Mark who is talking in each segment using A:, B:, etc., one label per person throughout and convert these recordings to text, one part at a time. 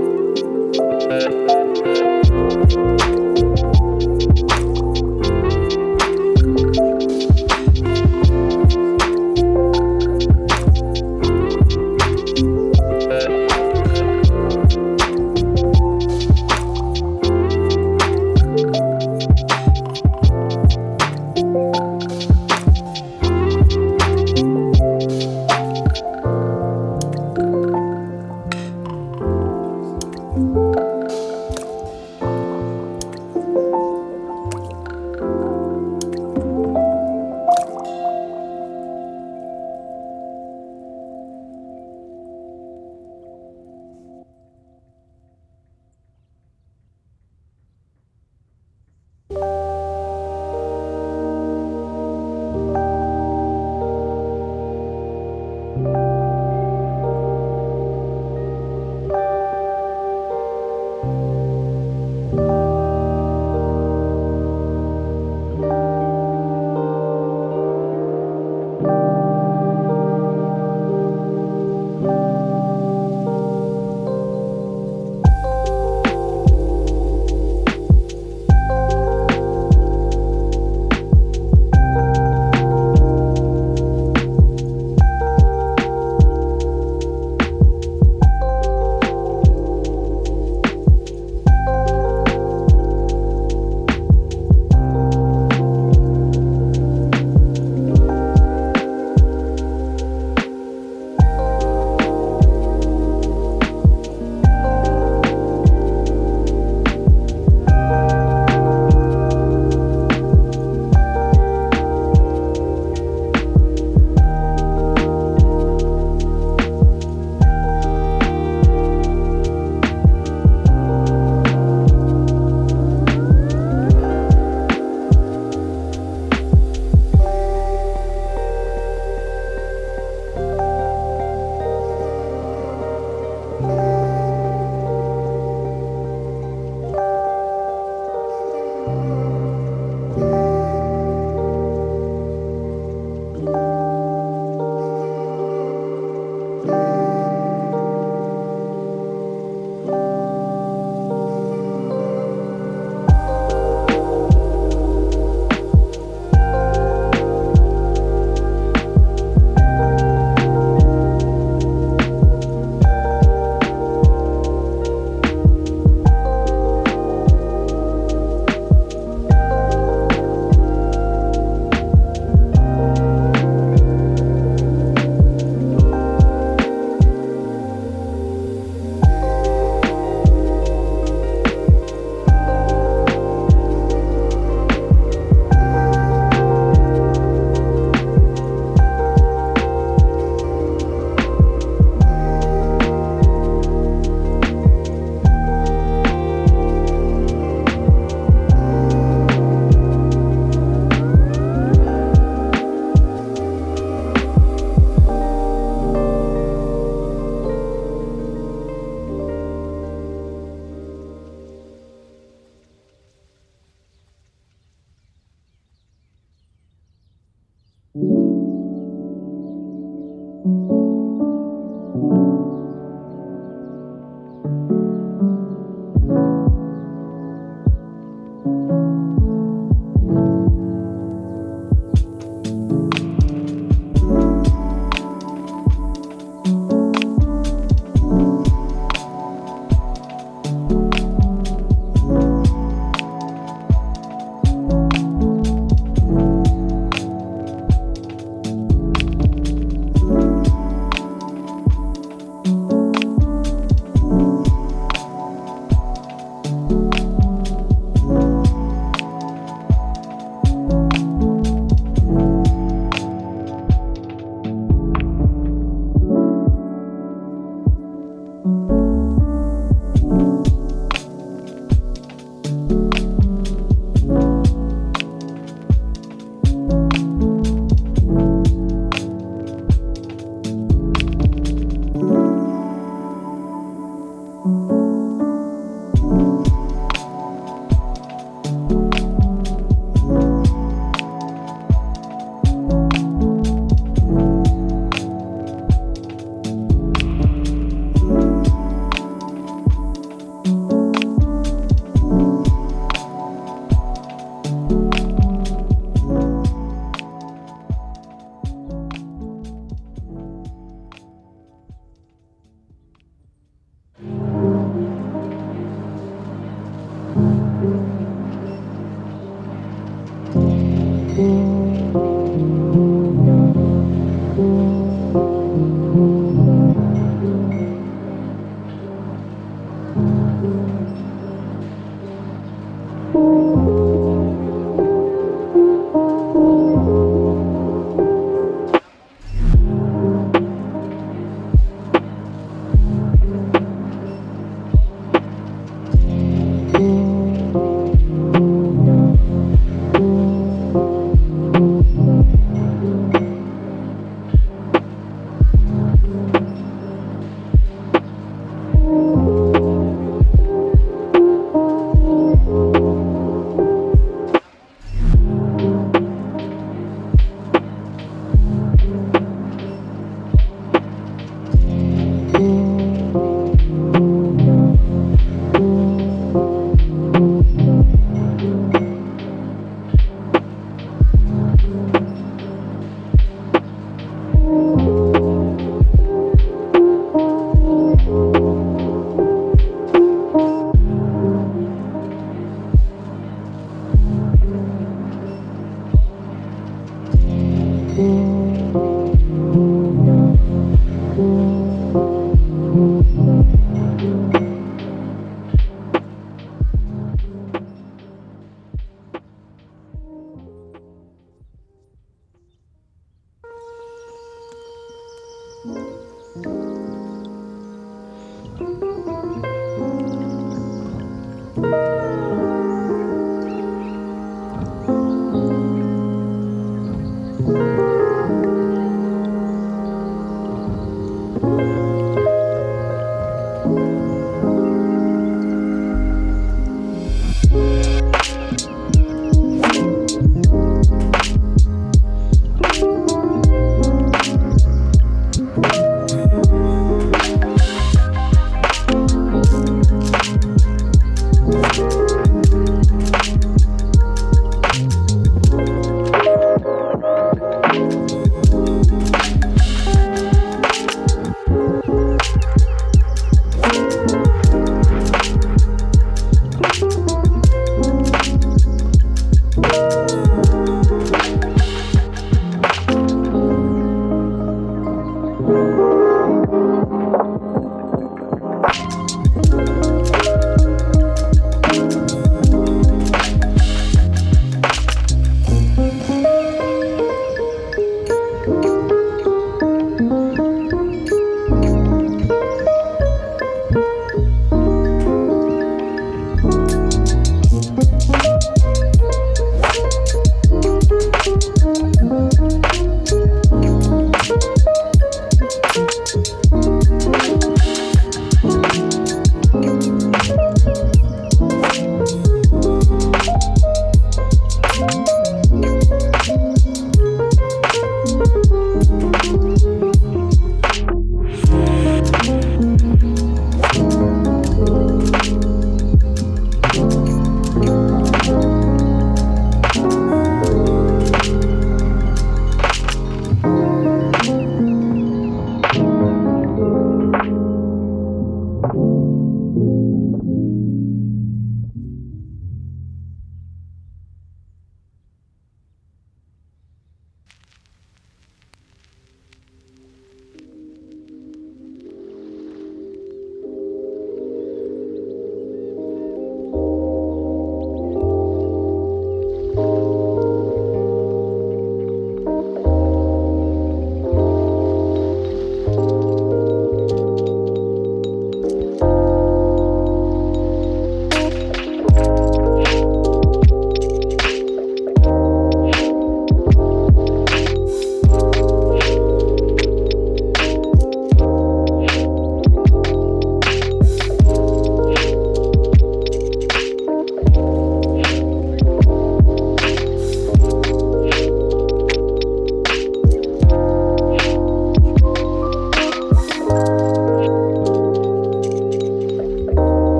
A: Thank you.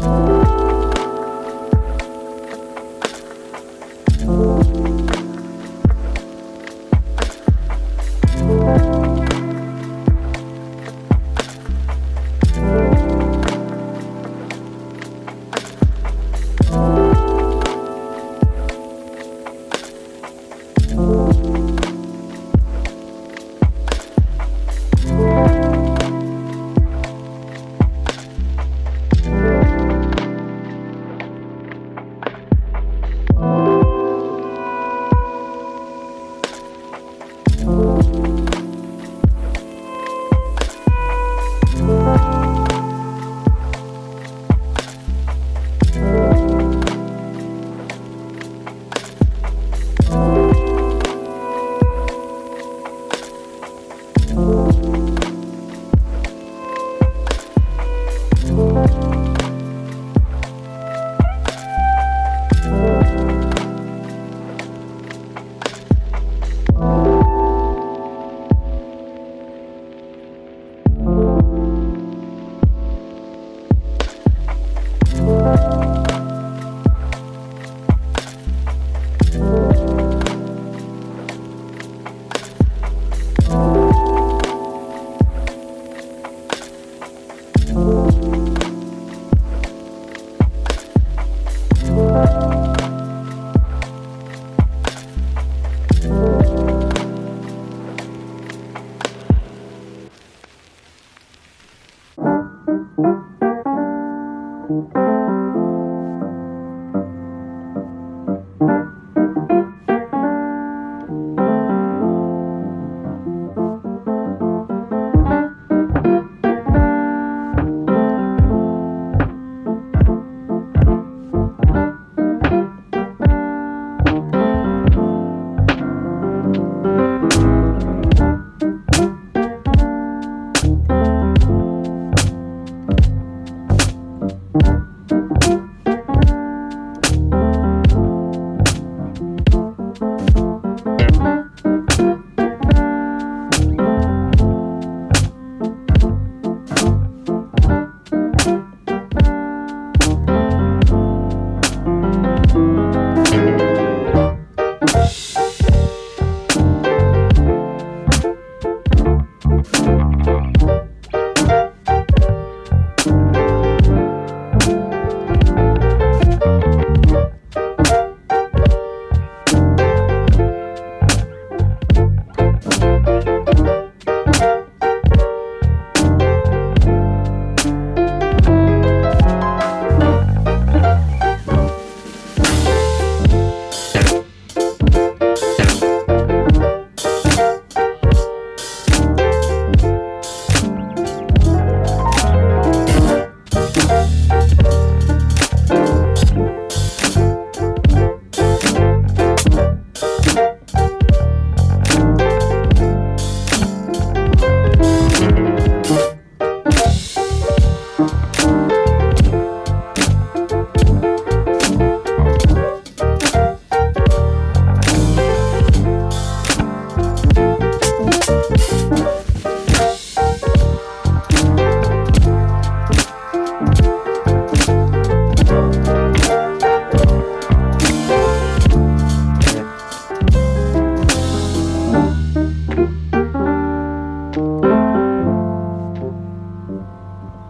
A: you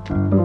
A: Thank you.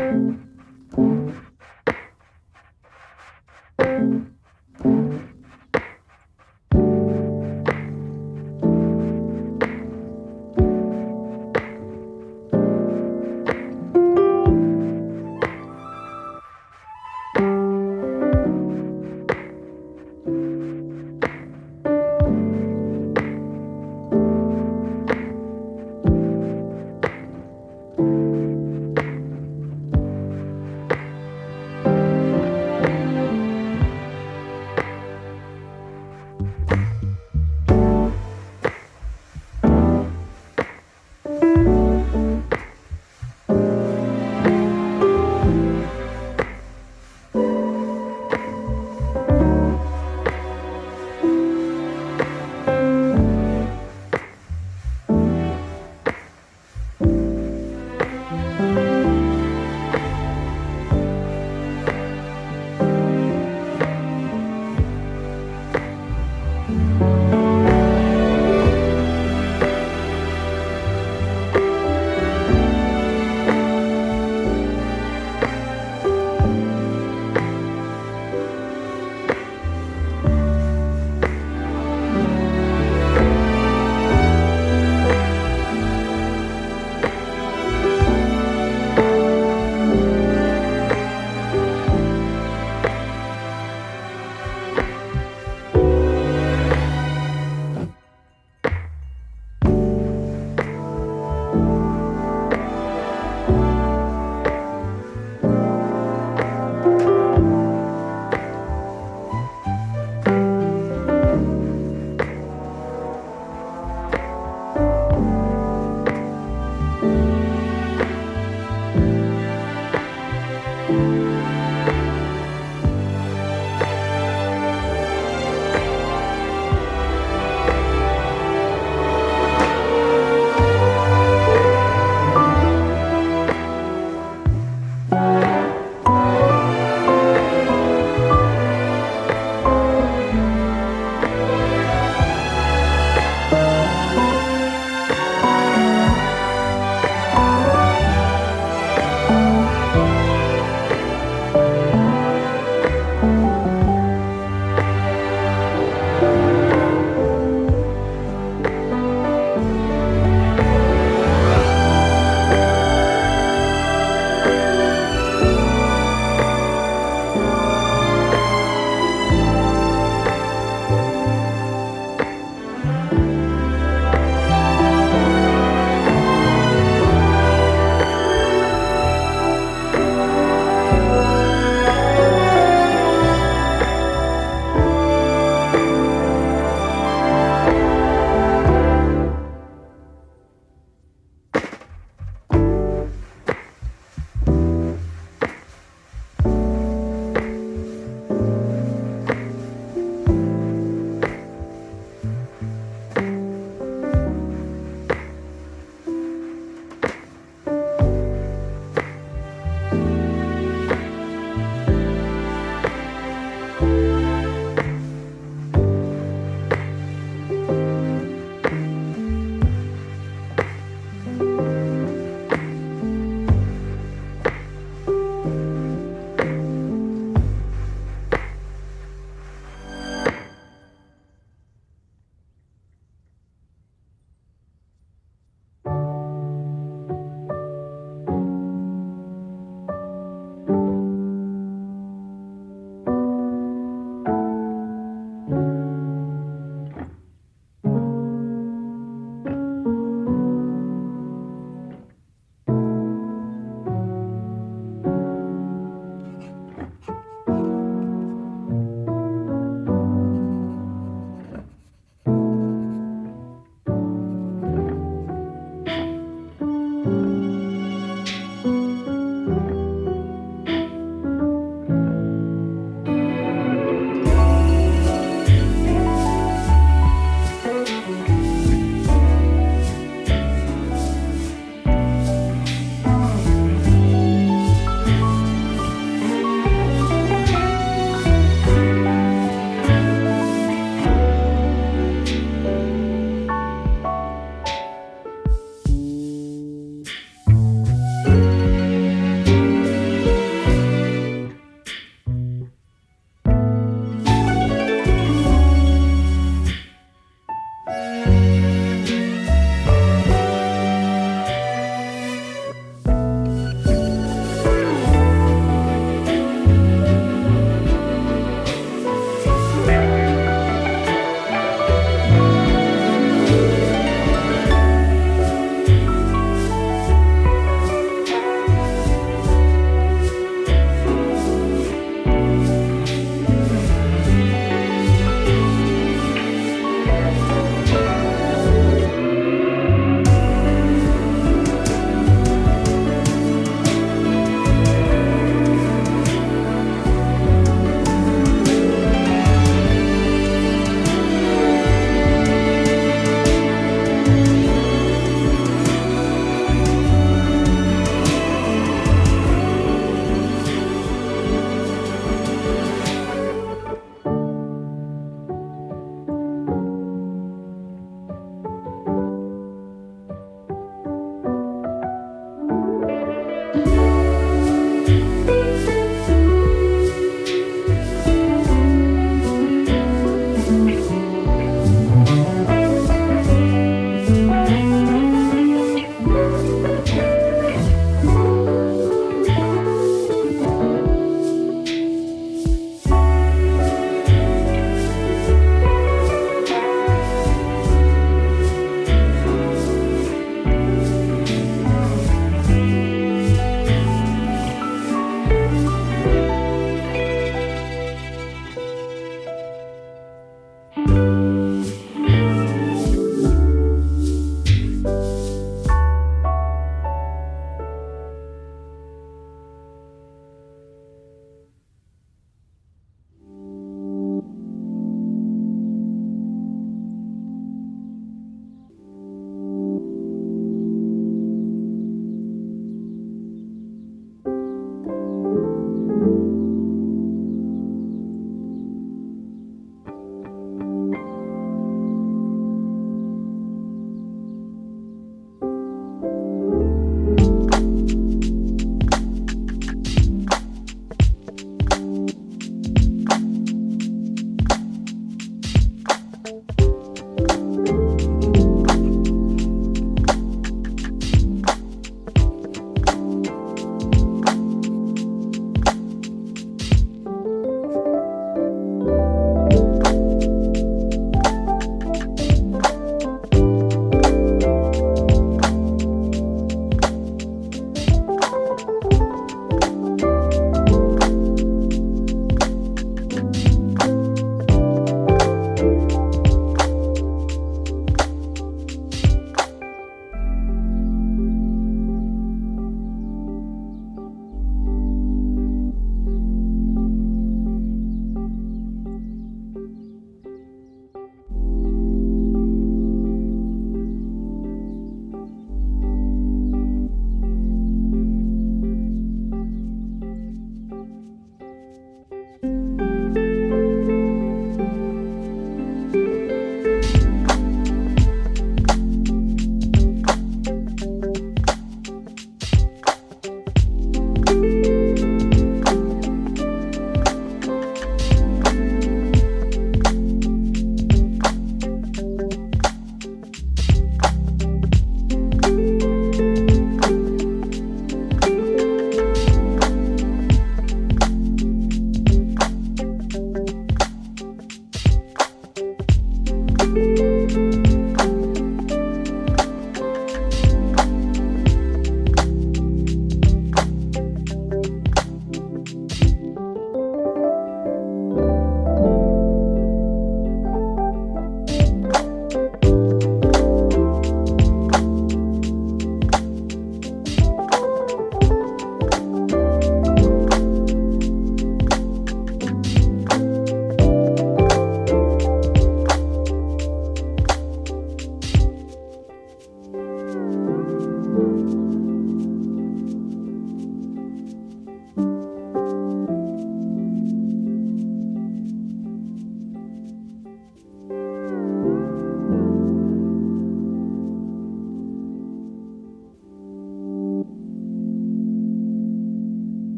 B: thank you